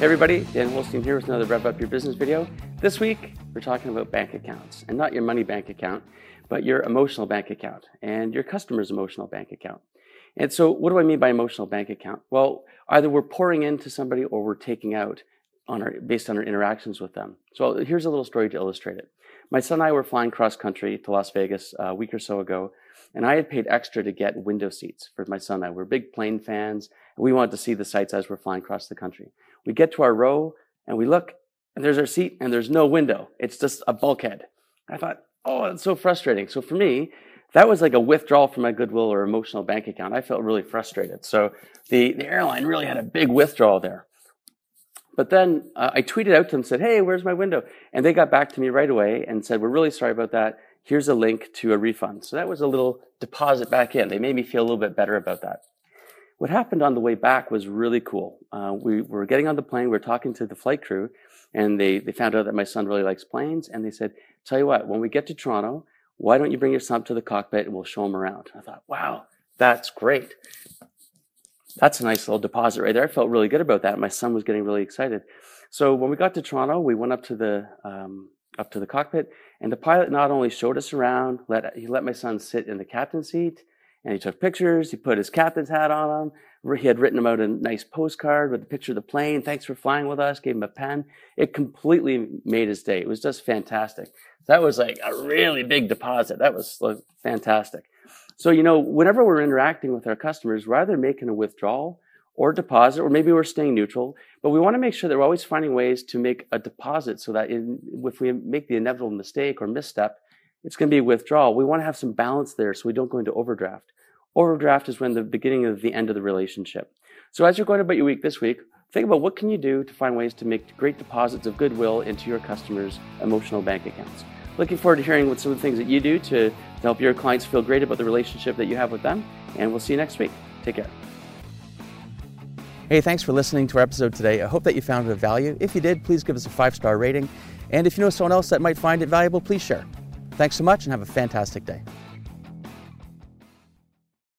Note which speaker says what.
Speaker 1: Hey everybody, Dan Holstein here with another Rev Up Your Business video. This week, we're talking about bank accounts, and not your money bank account, but your emotional bank account and your customer's emotional bank account. And so, what do I mean by emotional bank account? Well, either we're pouring into somebody or we're taking out on our, based on our interactions with them. So, here's a little story to illustrate it. My son and I were flying cross country to Las Vegas uh, a week or so ago, and I had paid extra to get window seats for my son and I. We're big plane fans, and we wanted to see the sights as we're flying across the country. We get to our row and we look, and there's our seat, and there's no window. It's just a bulkhead. I thought, oh, that's so frustrating. So for me, that was like a withdrawal from my goodwill or emotional bank account. I felt really frustrated. So the, the airline really had a big withdrawal there. But then uh, I tweeted out to them, and said, hey, where's my window? And they got back to me right away and said, we're really sorry about that. Here's a link to a refund. So that was a little deposit back in. They made me feel a little bit better about that. What happened on the way back was really cool. Uh, we were getting on the plane, we were talking to the flight crew, and they, they found out that my son really likes planes, and they said, tell you what, when we get to Toronto, why don't you bring your son to the cockpit and we'll show him around? I thought, wow, that's great. That's a nice little deposit right there. I felt really good about that. My son was getting really excited. So when we got to Toronto, we went up to the um, up to the cockpit, and the pilot not only showed us around, let he let my son sit in the captain's seat, and he took pictures. He put his captain's hat on him. He had written him out a nice postcard with a picture of the plane. Thanks for flying with us. Gave him a pen. It completely made his day. It was just fantastic. That was like a really big deposit. That was fantastic. So, you know, whenever we're interacting with our customers, rather making a withdrawal or deposit, or maybe we're staying neutral, but we want to make sure that we're always finding ways to make a deposit so that in, if we make the inevitable mistake or misstep, it's going to be a withdrawal. We want to have some balance there so we don't go into overdraft. Overdraft is when the beginning of the end of the relationship. So as you're going about your week this week, think about what can you do to find ways to make great deposits of goodwill into your customers' emotional bank accounts. Looking forward to hearing what some of the things that you do to, to help your clients feel great about the relationship that you have with them. And we'll see you next week. Take care. Hey, thanks for listening to our episode today. I hope that you found it of value. If you did, please give us a five star rating. And if you know someone else that might find it valuable, please share. Thanks so much and have a fantastic day.